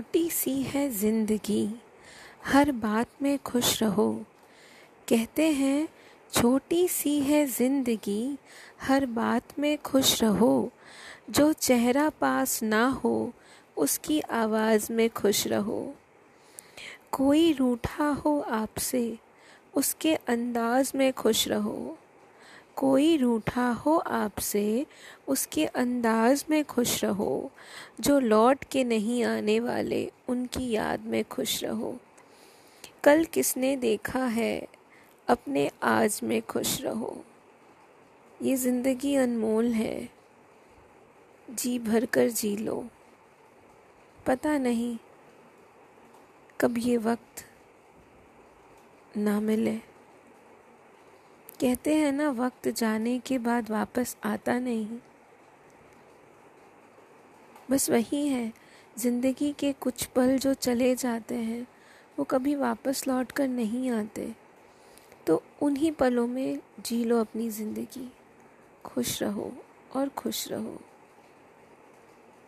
छोटी सी है ज़िंदगी। हर बात में खुश रहो। कहते हैं, छोटी सी है ज़िंदगी, हर बात में खुश रहो। जो चेहरा पास ना हो, उसकी आवाज़ में खुश रहो। कोई रूठा हो आपसे, उसके अंदाज में खुश रहो। कोई रूठा हो आपसे, उसके अंदाज में खुश रहो। जो लौट के नहीं आने वाले, उनकी याद में खुश रहो। कल किसने देखा है, अपने आज में खुश रहो। ये ज़िंदगी अनमोल है। जी भर कर जी लो। पता नहीं कब ये वक्त ना मिले। कहते हैं ना, वक्त जाने के बाद वापस आता नहीं। बस वही है, ज़िंदगी के कुछ पल जो चले जाते हैं, वो कभी वापस लौट कर नहीं आते। तो उन्हीं पलों में जी लो अपनी ज़िंदगी। खुश रहो और खुश रहो।